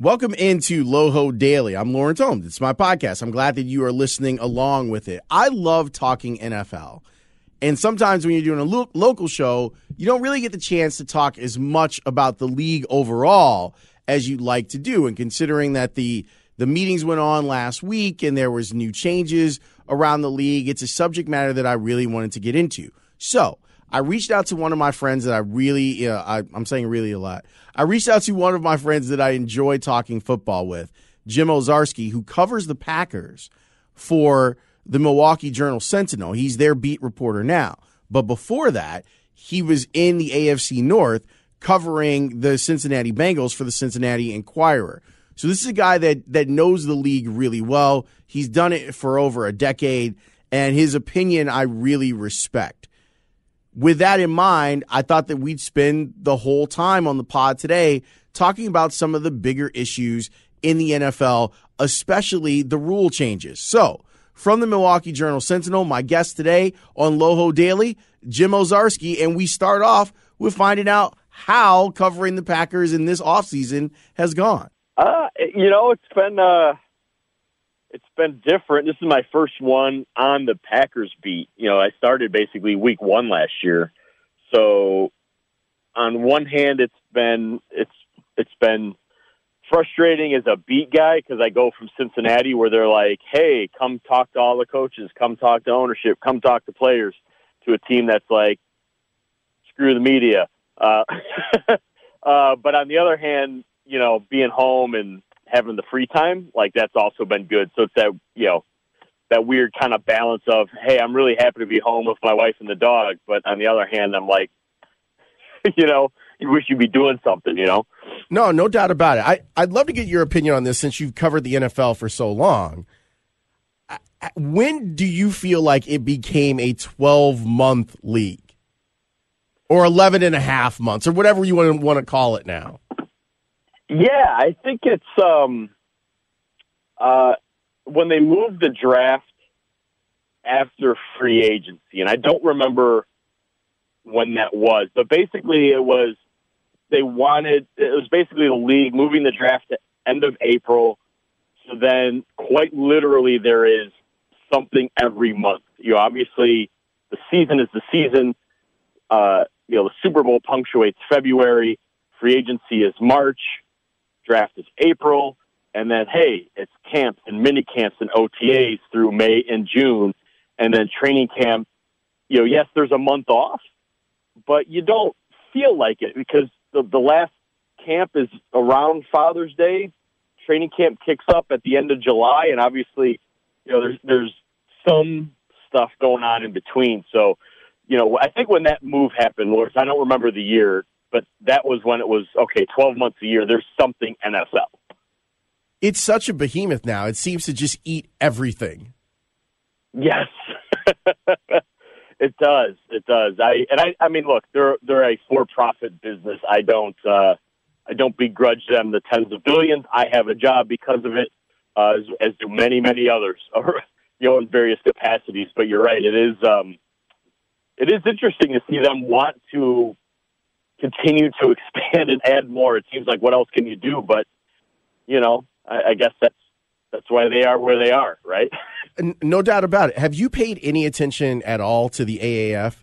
Welcome into Loho Daily. I'm Lawrence Holmes. It's my podcast. I'm glad that you are listening along with it. I love talking NFL. And sometimes when you're doing a lo- local show, you don't really get the chance to talk as much about the league overall as you'd like to do. And considering that the the meetings went on last week and there was new changes around the league, it's a subject matter that I really wanted to get into. So, I reached out to one of my friends that I really, uh, I, I'm saying really a lot. I reached out to one of my friends that I enjoy talking football with, Jim Owczarski, who covers the Packers for the Milwaukee Journal Sentinel. He's their beat reporter now. But before that, he was in the AFC North covering the Cincinnati Bengals for the Cincinnati Enquirer. So this is a guy that that knows the league really well. He's done it for over a decade, and his opinion I really respect with that in mind, I thought that we'd spend the whole time on the pod today talking about some of the bigger issues in the NFL, especially the rule changes. So, from the Milwaukee Journal Sentinel, my guest today on Loho Daily, Jim Owczarski, and we start off with finding out how covering the Packers in this offseason has gone. Uh, you know, it's been uh been different. This is my first one on the Packers beat. You know, I started basically week one last year. So on one hand, it's been it's it's been frustrating as a beat guy because I go from Cincinnati where they're like, "Hey, come talk to all the coaches, come talk to ownership, come talk to players," to a team that's like, "Screw the media." Uh, uh, but on the other hand, you know, being home and having the free time, like that's also been good. So it's that you know that weird kind of balance of hey, I'm really happy to be home with my wife and the dog, but on the other hand, I'm like, you know, you wish you'd be doing something, you know. No, no doubt about it. I I'd love to get your opinion on this since you've covered the NFL for so long. When do you feel like it became a 12 month league? Or 11 and a half months, or whatever you want to, want to call it now? Yeah, I think it's um, uh, when they moved the draft after free agency, and I don't remember when that was, but basically it was they wanted it was basically the league moving the draft to end of April. So then, quite literally, there is something every month. You know, obviously the season is the season. Uh, you know, the Super Bowl punctuates February. Free agency is March draft is April, and then hey, it's camps and mini camps and OTAs through May and June, and then training camp. You know, yes, there's a month off, but you don't feel like it because the the last camp is around Father's Day. Training camp kicks up at the end of July, and obviously, you know, there's there's some stuff going on in between. So, you know, I think when that move happened, Lawrence, I don't remember the year, but that was when it was okay, 12 months a year, there's something NFL. It's such a behemoth now. It seems to just eat everything. Yes. it does. It does. I and I I mean look, they're they're a for-profit business. I don't uh I don't begrudge them the tens of billions. I have a job because of it, uh, as, as do many, many others, you know, in various capacities. But you're right. It is, um, it is interesting to see them want to continue to expand and add more. It seems like what else can you do? But you know, I, I guess that's that's why they are where they are, right? No doubt about it. Have you paid any attention at all to the AAF?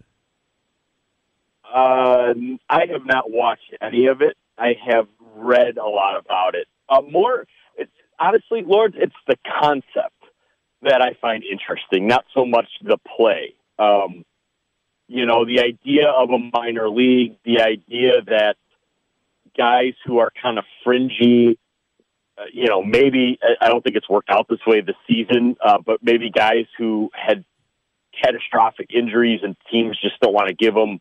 Uh, I have not watched any of it. I have read a lot about it. Uh, more, it's honestly, Lord, it's the concept that I find interesting, not so much the play. Um, you know, the idea of a minor league, the idea that guys who are kind of fringy, uh, you know, maybe I don't think it's worked out this way this season, uh, but maybe guys who had catastrophic injuries and teams just don't want to give them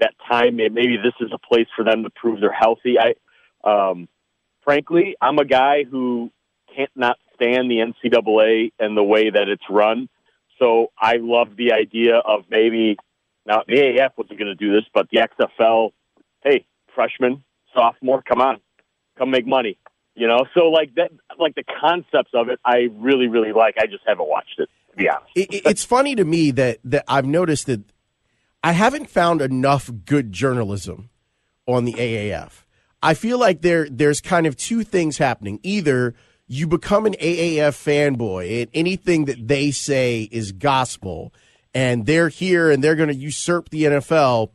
that time. Maybe this is a place for them to prove they're healthy. I, um, frankly, I'm a guy who can't not stand the NCAA and the way that it's run. So I love the idea of maybe now, the AAF wasn't going to do this, but the XFL, hey, freshman, sophomore, come on, come make money. You know, so like that, like the concepts of it, I really, really like. I just haven't watched it. Yeah, it, it's funny to me that that I've noticed that I haven't found enough good journalism on the AAF. I feel like there there's kind of two things happening. Either you become an AAF fanboy and anything that they say is gospel and they're here and they're going to usurp the NFL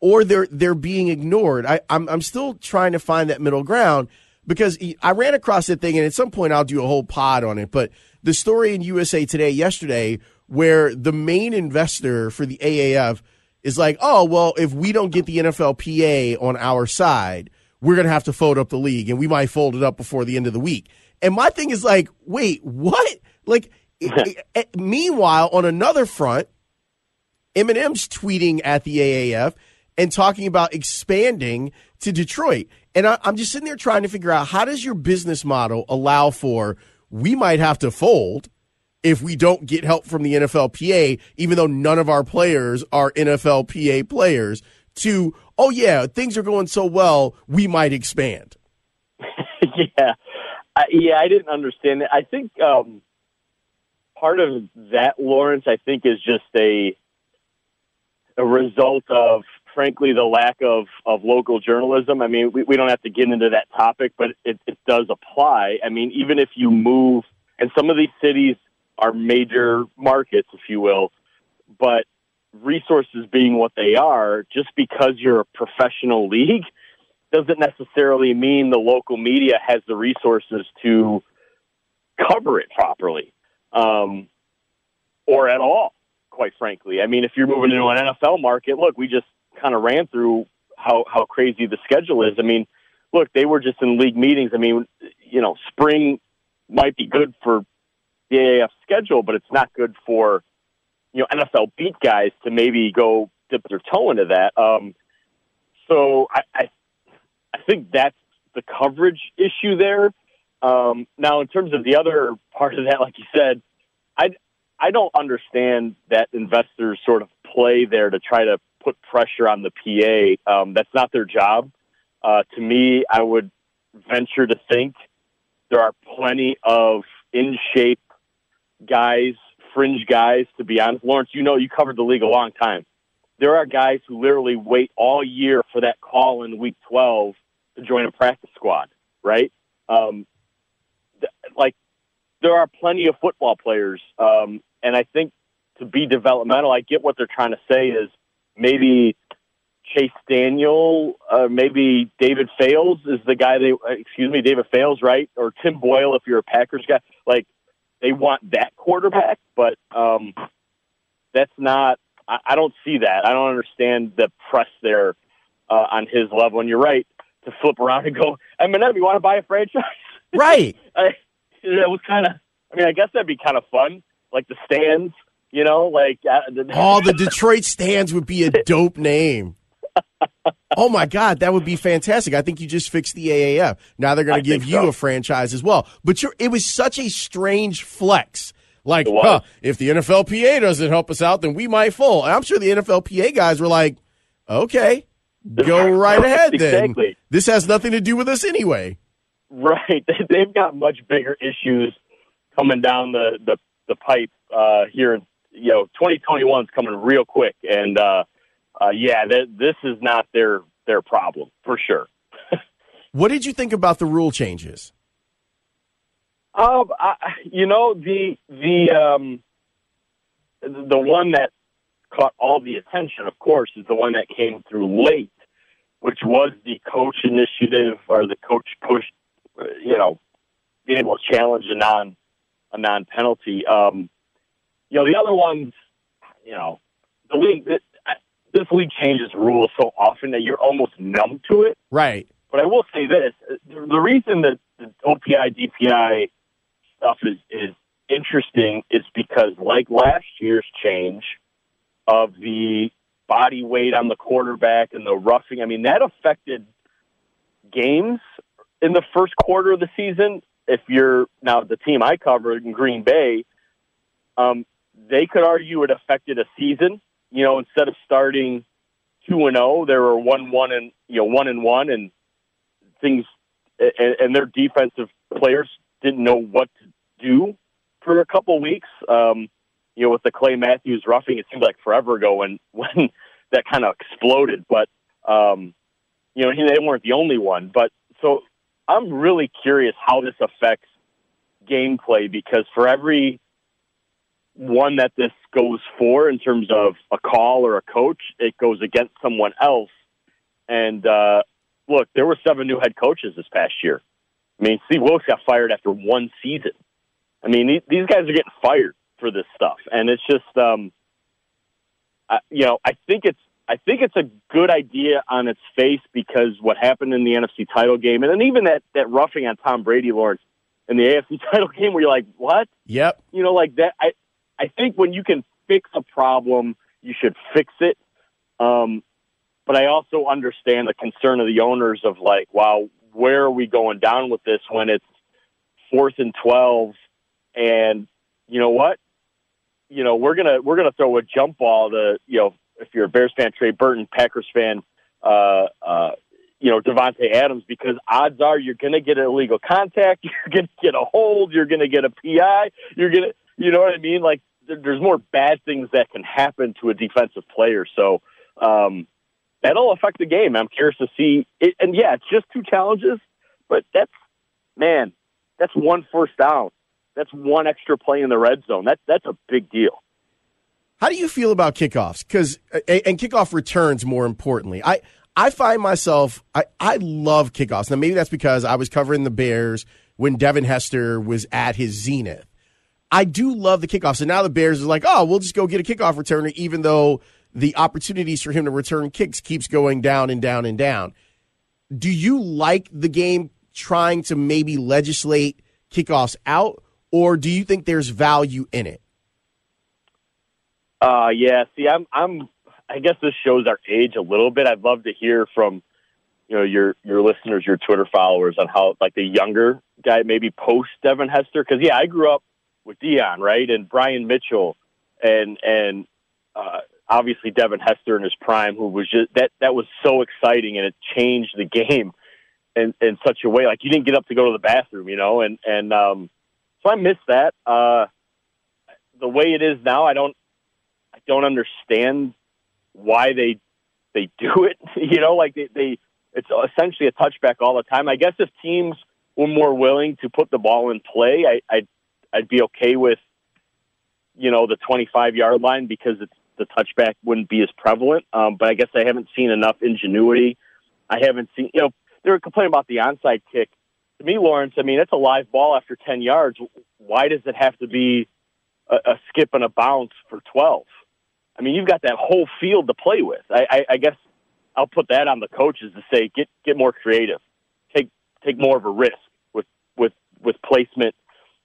or they're they're being ignored. I, I'm I'm still trying to find that middle ground because I ran across that thing and at some point I'll do a whole pod on it. But the story in USA Today yesterday where the main investor for the AAF is like, oh well, if we don't get the NFLPA on our side, we're going to have to fold up the league and we might fold it up before the end of the week. And my thing is like, wait, what? Like, meanwhile, on another front, Eminem's tweeting at the AAF and talking about expanding to Detroit. And I, am just sitting there trying to figure out how does your business model allow for we might have to fold if we don't get help from the NFLPA, even though none of our players are NFLPA players, to, oh, yeah, things are going so well, we might expand. yeah. I, yeah, I didn't understand it. I think um, part of that, Lawrence, I think is just a a result of, frankly, the lack of, of local journalism. I mean, we, we don't have to get into that topic, but it, it does apply. I mean, even if you move, and some of these cities are major markets, if you will, but resources being what they are, just because you're a professional league doesn't necessarily mean the local media has the resources to cover it properly um, or at all, quite frankly. I mean, if you're moving into an NFL market, look, we just kind of ran through how, how crazy the schedule is. I mean, look, they were just in league meetings. I mean, you know, spring might be good for the AAF schedule, but it's not good for, you know, NFL beat guys to maybe go dip their toe into that. Um, so I, I, I think that's the coverage issue there. Um, now, in terms of the other part of that, like you said, I I don't understand that investors sort of play there to try to put pressure on the PA. Um, that's not their job. Uh, to me, I would venture to think there are plenty of in shape guys, fringe guys. To be honest, Lawrence, you know you covered the league a long time. There are guys who literally wait all year for that call in week twelve to join a practice squad, right? Um, like there are plenty of football players, um, and I think to be developmental, I get what they're trying to say is maybe Chase Daniel, uh, maybe David Fales is the guy they, uh, excuse me, David Fales, right? Or Tim Boyle if you're a Packers guy. Like, they want that quarterback, but um, that's not, I, I don't see that. I don't understand the press there uh, on his level. And you're right to flip around and go, Eminem, you want to buy a franchise? Right. I, it was kind of. I mean, I guess that'd be kind of fun, like the stands. You know, like uh, oh, the Detroit Stans would be a dope name. oh my God, that would be fantastic! I think you just fixed the AAF. Now they're going to give you so. a franchise as well. But it was such a strange flex. Like, huh, if the NFLPA doesn't help us out, then we might fall. And I'm sure the NFLPA guys were like, okay, go right ahead then. Exactly. This has nothing to do with us anyway. Right. They've got much bigger issues coming down the the, the pipe uh, here. You know, 2021 is coming real quick, and uh, uh, yeah, th- this is not their their problem for sure. what did you think about the rule changes? Um, I, you know the the um, the one that caught all the attention, of course, is the one that came through late, which was the coach initiative or the coach push you know, being able to challenge a non a non penalty. Um, you know, the other ones, you know, the league this, this league changes rules so often that you're almost numb to it. Right. But I will say this: the reason that the OPI DPI stuff is is interesting is because, like last year's change of the body weight on the quarterback and the roughing, I mean that affected games in the first quarter of the season, if you're now the team I covered in Green Bay, um, they could argue it affected a season. You know, instead of starting two and zero, they were one one and you know one and one, and things and, and their defensive players didn't know what to do for a couple weeks. Um, you know, with the Clay Matthews roughing, it seemed like forever ago when when that kind of exploded. But um, you know, they weren't the only one. But so I'm really curious how this affects gameplay because for every one that this goes for in terms of a call or a coach, it goes against someone else. And uh, look, there were seven new head coaches this past year. I mean, Steve Wilks got fired after one season. I mean, these guys are getting fired for this stuff, and it's just, um, I, you know, I think it's I think it's a good idea on its face because what happened in the NFC title game, and then even that that roughing on Tom Brady, Lawrence, in the AFC title game, where you're like, what? Yep. You know, like that. I I think when you can fix a problem, you should fix it. Um, but I also understand the concern of the owners of like, wow, where are we going down with this when it's fourth and twelve, and you know what? You know, we're gonna we're gonna throw a jump ball to you know if you're a Bears fan, Trey Burton, Packers fan, uh, uh, you know, Davante Adams, because odds are you're going to get an illegal contact, you're going to get a hold, you're going to get a PI, you're going to, you know what I mean? Like, there, there's more bad things that can happen to a defensive player. So, um, that'll affect the game. I'm curious to see it. And yeah, it's just two challenges, but that's, man, that's one first down. That's one extra play in the red zone. That, that's a big deal. How do you feel about kickoffs? Because uh, and kickoff returns more importantly. I I find myself I I love kickoffs. Now maybe that's because I was covering the Bears when Devin Hester was at his zenith. I do love the kickoffs, and now the Bears are like, oh, we'll just go get a kickoff returner, even though the opportunities for him to return kicks keeps going down and down and down. Do you like the game trying to maybe legislate kickoffs out, or do you think there's value in it? Uh, yeah. See, I'm, I'm. I guess this shows our age a little bit. I'd love to hear from, you know, your your listeners, your Twitter followers, on how like the younger guy maybe post Devin Hester. Because yeah, I grew up with Deion, right, and Brian Mitchell, and and uh, obviously Devin Hester in his prime, who was just that that was so exciting, and it changed the game in in such a way. Like you didn't get up to go to the bathroom, you know, and and um, so I miss that. Uh, the way it is now, I don't don't understand why they they do it. you know, like they, they it's essentially a touchback all the time. I guess if teams were more willing to put the ball in play, I, I'd I'd be okay with you know the 25 yard line because it's the touchback wouldn't be as prevalent. Um, but I guess I haven't seen enough ingenuity. I haven't seen you know they were complaining about the onside kick. To me, Lawrence, I mean it's a live ball after 10 yards. Why does it have to be a, a skip and a bounce for 12? I mean, you've got that whole field to play with. I, I, I guess I'll put that on the coaches to say get get more creative, take take more of a risk with with with placement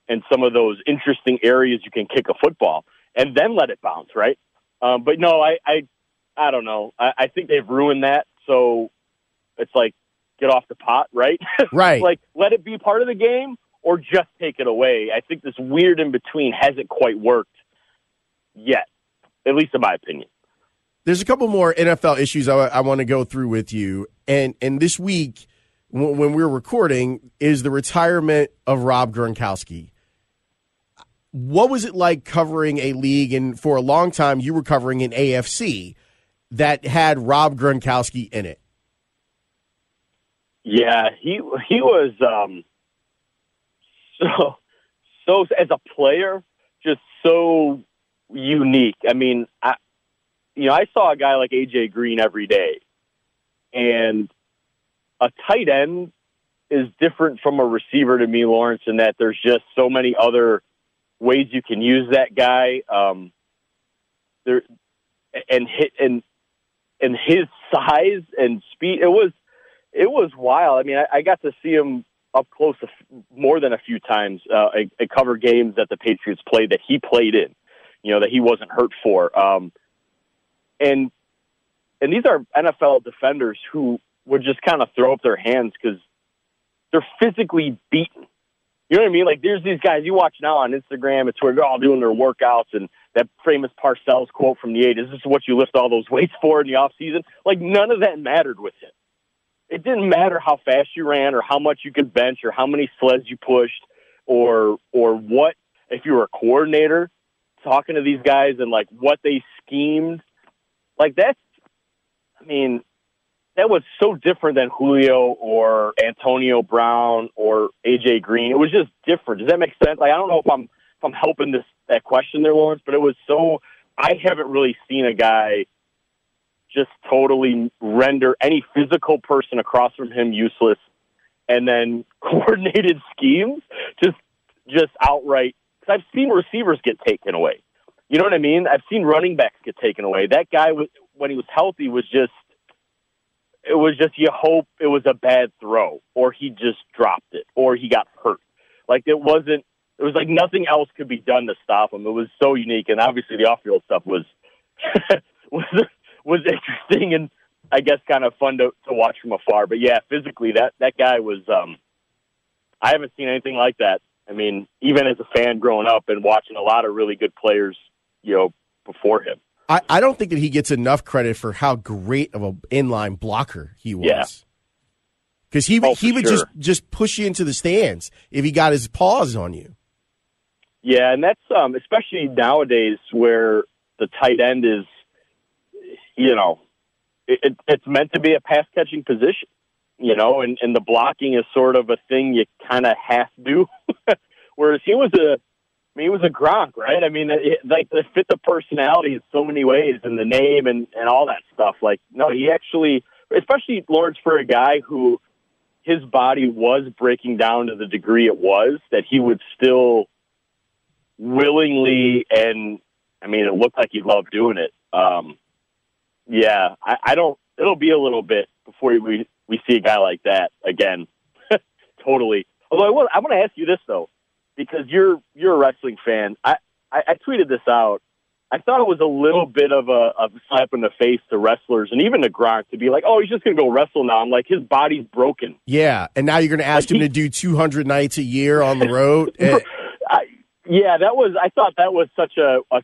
and some of those interesting areas you can kick a football, and then let it bounce, right? Um, but no, I, I I don't know. I, I think they've ruined that. So it's like get off the pot, right? Right. like let it be part of the game or just take it away. I think this weird in between hasn't quite worked yet at least in my opinion. There's a couple more NFL issues I, I want to go through with you, and and this week w- when we're recording is the retirement of Rob Gronkowski. What was it like covering a league, and for a long time you were covering an AFC that had Rob Gronkowski in it? Yeah, he he was um, so so as a player, just so unique. I mean, I, you know, I saw a guy like AJ Green every day, and a tight end is different from a receiver to me, Lawrence, in that there's just so many other ways you can use that guy. Um, there and hit and and his size and speed. It was it was wild. I mean, I, I got to see him up close more than a few times. Uh, I, I cover games that the Patriots played that he played in you know, that he wasn't hurt for. Um, and and these are NFL defenders who would just kind of throw up their hands because they're physically beaten. You know what I mean? Like there's these guys you watch now on Instagram. It's where they're all doing their workouts and that famous Parcells quote from the eight is this what you lift all those weights for in the off season? Like none of that mattered with him. It didn't matter how fast you ran or how much you could bench or how many sleds you pushed or or what if you were a coordinator talking to these guys and like what they schemed, like that's, I mean, that was so different than Julio or Antonio Brown or AJ Green. It was just different. Does that make sense? Like I don't know if I'm if I'm helping this that question there, Lawrence, but it was so I haven't really seen a guy just totally render any physical person across from him useless and then coordinated schemes just just outright I've seen receivers get taken away. You know what I mean? I've seen running backs get taken away. That guy was when he was healthy was just it was just you hope it was a bad throw or he just dropped it or he got hurt. Like it wasn't it was like nothing else could be done to stop him. It was so unique and obviously the off field stuff was was was interesting and I guess kind of fun to, to watch from afar. But yeah, physically that that guy was um I haven't seen anything like that. I mean, even as a fan growing up and watching a lot of really good players, you know, before him. I, I don't think that he gets enough credit for how great of an inline blocker he was. Yeah. Because he Oh, he would sure. just just push you into the stands if he got his paws on you. Yeah, and that's um especially nowadays where the tight end is, you know, it, it, it's meant to be a pass catching position, you know, and and the blocking is sort of a thing you kind of have to do. Whereas he was a, I mean, he was a Gronk, right? I mean, it, like it fit the personality in so many ways, and the name and and all that stuff. Like, no, he actually, especially Lawrence for a guy who his body was breaking down to the degree it was that he would still willingly and I mean it looked like he loved doing it. Um, yeah, I, I don't. It'll be a little bit before we we see a guy like that again. totally. Although I want I want to ask you this though, because you're you're a wrestling fan. I, I I tweeted this out. I thought it was a little bit of a, a slap in the face to wrestlers and even to Gronk to be like, "Oh, he's just going to go wrestle now." I'm like, his body's broken. Yeah, and now you're going to ask Like him to do 200 nights a year on the road. I, yeah, that was. I thought that was such a, a.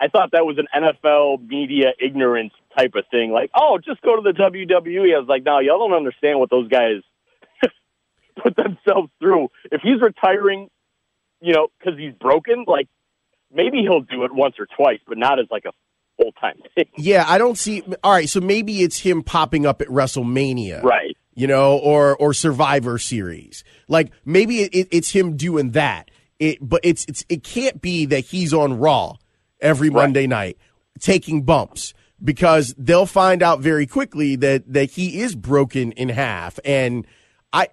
I thought that was an NFL media ignorance type of thing. Like, oh, just go to the WWE. I was like, no, y'all don't understand what those guys put themselves through. If he's retiring, you know, because he's broken, like maybe he'll do it once or twice, but not as like a full time thing. yeah, I don't see. All right, so maybe it's him popping up at WrestleMania. right. you know, or or Survivor Series. Like maybe it, it, it's him doing that. It, but it's it's it can't be that he's on Raw every Monday night taking bumps because they'll find out very quickly that that he is broken in half. And I,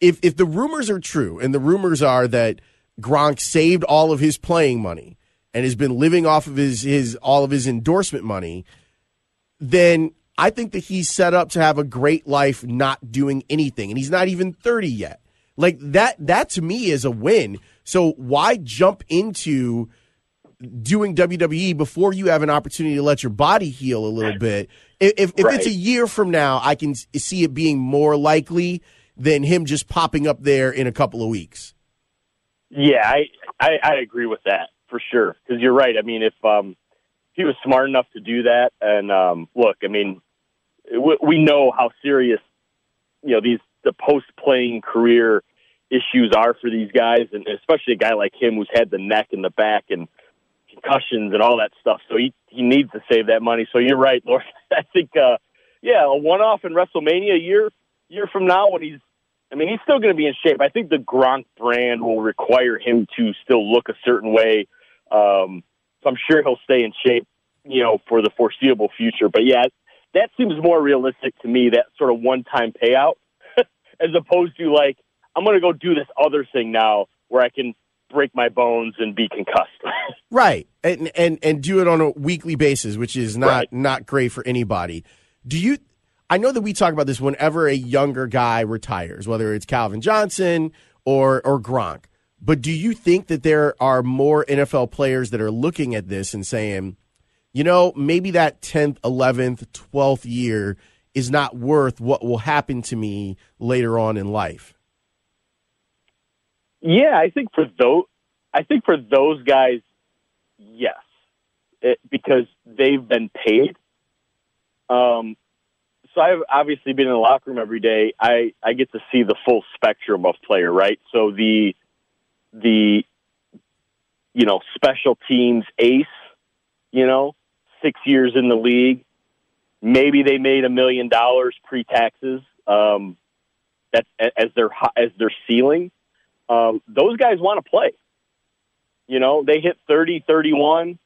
if if the rumors are true, and the rumors are that Gronk saved all of his playing money and has been living off of his his all of his endorsement money then I think that he's set up to have a great life not doing anything. And he's not even 30 yet. Like that, that to me is a win. So why jump into doing WWE before you have an opportunity to let your body heal a little bit? If, if, if it's a year from now, I can see it being more likely than him just popping up there in a couple of weeks. Yeah, I, I I agree with that for sure. Because you're right. I mean, if um he was smart enough to do that, and um look, I mean, we, we know how serious you know these the post playing career issues are for these guys, and especially a guy like him who's had the neck and the back and concussions and all that stuff. So he he needs to save that money. So you're right, Lord. I think uh yeah, a one off in WrestleMania a year year from now when he's I mean, he's still going to be in shape. I think the Gronk brand will require him to still look a certain way. Um, so I'm sure he'll stay in shape, you know, for the foreseeable future. But yeah, that seems more realistic to me. That sort of one-time payout, as opposed to like I'm going to go do this other thing now where I can break my bones and be concussed. Right. And and and do it on a weekly basis, which is not Right. not great for anybody. Do you I know that we talk about this whenever a younger guy retires, whether it's Calvin Johnson or or Gronk. But do you think that there are more NFL players that are looking at this and saying, you know, maybe that 10th, 11th, 12th year is not worth what will happen to me later on in life? Yeah, I think for those, I think for those guys, yes, it, because they've been paid. Um, so I've obviously been in the locker room every day. I I get to see the full spectrum of player, right? So the the you know special teams ace, you know, six years in the league, maybe they made a million dollars pre taxes. Um, that's as their as their ceiling. Um, those guys want to play. You know, they hit 30, 31,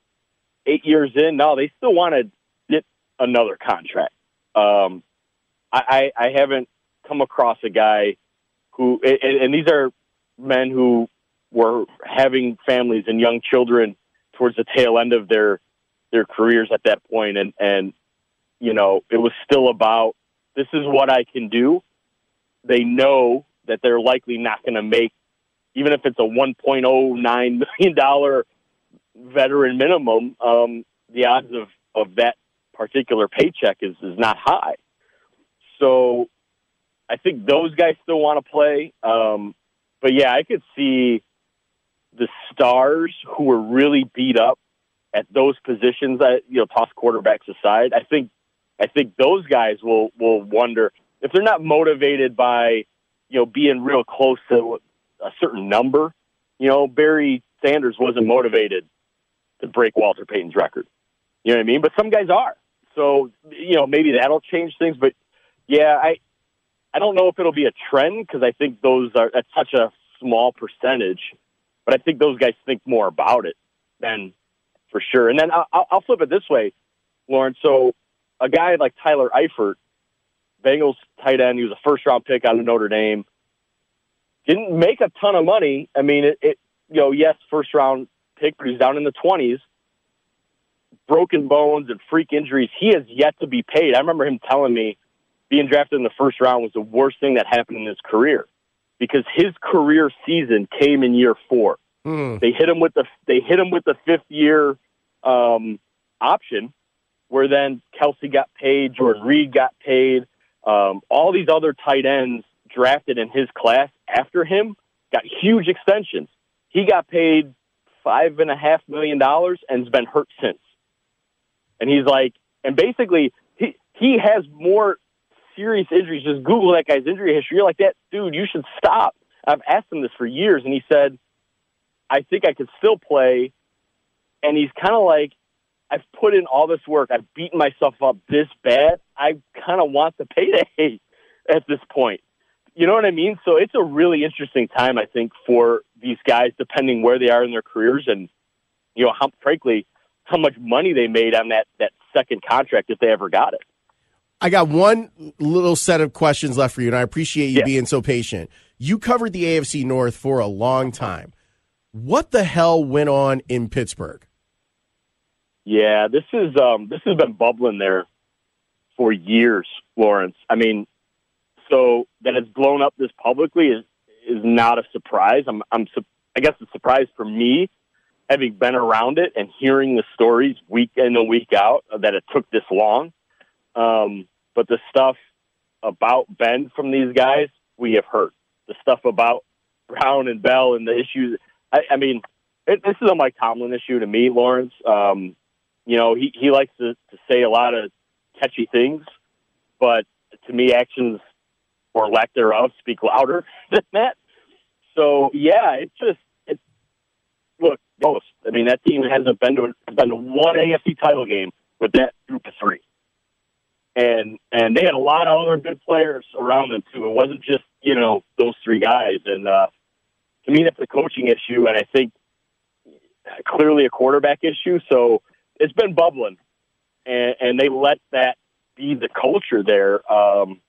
eight years in. No, they still want to get another contract. Um, I, I, I haven't come across a guy who, and, and these are men who were having families and young children towards the tail end of their their careers at that point, and and you know it was still about this is what I can do. They know that they're likely not going to make, even if it's a one point oh nine million dollar veteran minimum. Um, the odds of of that particular paycheck is is not high. So I think those guys still want to play. Um, but yeah, I could see the stars who were really beat up at those positions that you know toss quarterbacks aside. I think I think those guys will will wonder if they're not motivated by you know being real close to a certain number. You know, Barry Sanders wasn't motivated to break Walter Payton's record. You know what I mean? But some guys are. So you know maybe that'll change things. But yeah, I I don't know if it'll be a trend because I think those are that's such a small percentage. But I think those guys think more about it than for sure. And then I'll, I'll flip it this way, Lauren. So a guy like Tyler Eifert, Bengals tight end, he was a first round pick out of Notre Dame. Didn't make a ton of money. I mean, it, it you know, yes, first round pick, but he's down in the twenties. Broken bones and freak injuries. He has yet to be paid. I remember him telling me being drafted in the first round was the worst thing that happened in his career because his career season came in year four. Mm. They hit him with the they hit him with the fifth year um, option, where then Kelce got paid, Jordan Reed got paid, um, all these other tight ends drafted in his class after him got huge extensions. He got paid five and a half million dollars and's been hurt since. And he's like, and basically he he has more serious injuries. Just Google that guy's injury history. You're like, that dude, you should stop. I've asked him this for years, and he said, I think I could still play. And he's kind of like, I've put in all this work. I've beaten myself up this bad. I kind of want the payday at this point. You know what I mean? So it's a really interesting time, I think, for these guys, depending where they are in their careers and, you know, how, frankly, how much money they made on that, that second contract if they ever got it. I got one little set of questions left for you, and I appreciate you yeah. being so patient. You covered the AFC North for a long time. What the hell went on in Pittsburgh? Yeah, this is um, this has been bubbling there for years, Lawrence. I mean, so that it's blown up this publicly is is not a surprise. I'm I'm I guess a surprise for me, having been around it and hearing the stories week in and week out that it took this long. Um, but the stuff about Ben from these guys, we have heard. The stuff about Brown and Bell and the issues. I, I mean, it, this is a Mike Tomlin issue to me, Lawrence. Um, you know, he, he likes to, to say a lot of catchy things, but to me, actions or lack thereof speak louder than that. So yeah, it's just look, most. I mean, that team hasn't been to been to one AFC title game with that group of three and and they had a lot of other good players around them too. It wasn't just you know those three guys. And uh, to me, that's a coaching issue, and I think clearly a quarterback issue. So it's been bubbling, and, and they let that be the culture there. Um,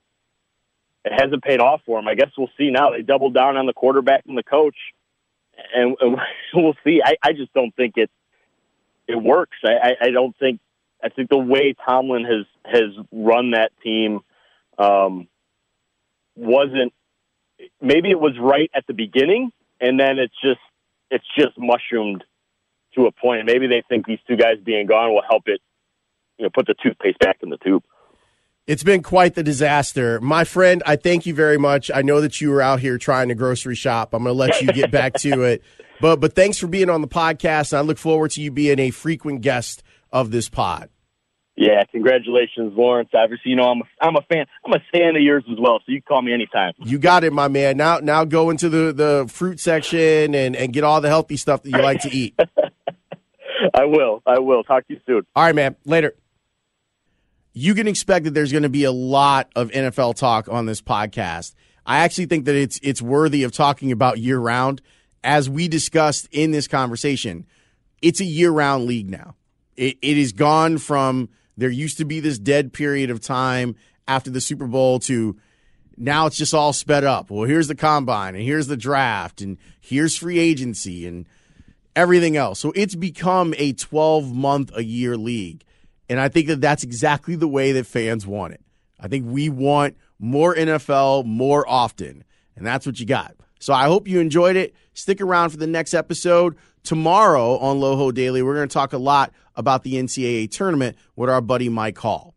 it hasn't paid off for them. I guess we'll see now. They doubled down on the quarterback and the coach, and, and we'll see. I, I just don't think it it works. I, I don't think I think the way Tomlin has has run that team um, wasn't maybe it was right at the beginning, and then it's just it's just mushroomed to a point. Maybe they think these two guys being gone will help it, you know, put the toothpaste back in the tube. It's been quite the disaster. My friend, I thank you very much. I know that you were out here trying to grocery shop. I'm going to let you get back to it. But but thanks for being on the podcast. I look forward to you being a frequent guest of this pod. Yeah, congratulations, Lawrence. Obviously, you know I'm a, I'm a fan. I'm a fan of yours as well, so you can call me anytime. You got it, my man. Now now go into the, the fruit section and, and get all the healthy stuff that you like to eat. I will. I will. Talk to you soon. All right, man. Later. You can expect that there's going to be a lot of NFL talk on this podcast. I actually think that it's it's worthy of talking about year round. As we discussed in this conversation, it's a year round league now. It, it is gone from there used to be this dead period of time after the Super Bowl to now it's just all sped up. Well, here's the combine and here's the draft and here's free agency and everything else. So it's become a 12 month a year league. And I think that that's exactly the way that fans want it. I think we want more NFL more often. And that's what you got. So I hope you enjoyed it. Stick around for the next episode. Tomorrow on Loho Daily, we're going to talk a lot about the NCAA tournament with our buddy Mike Hall.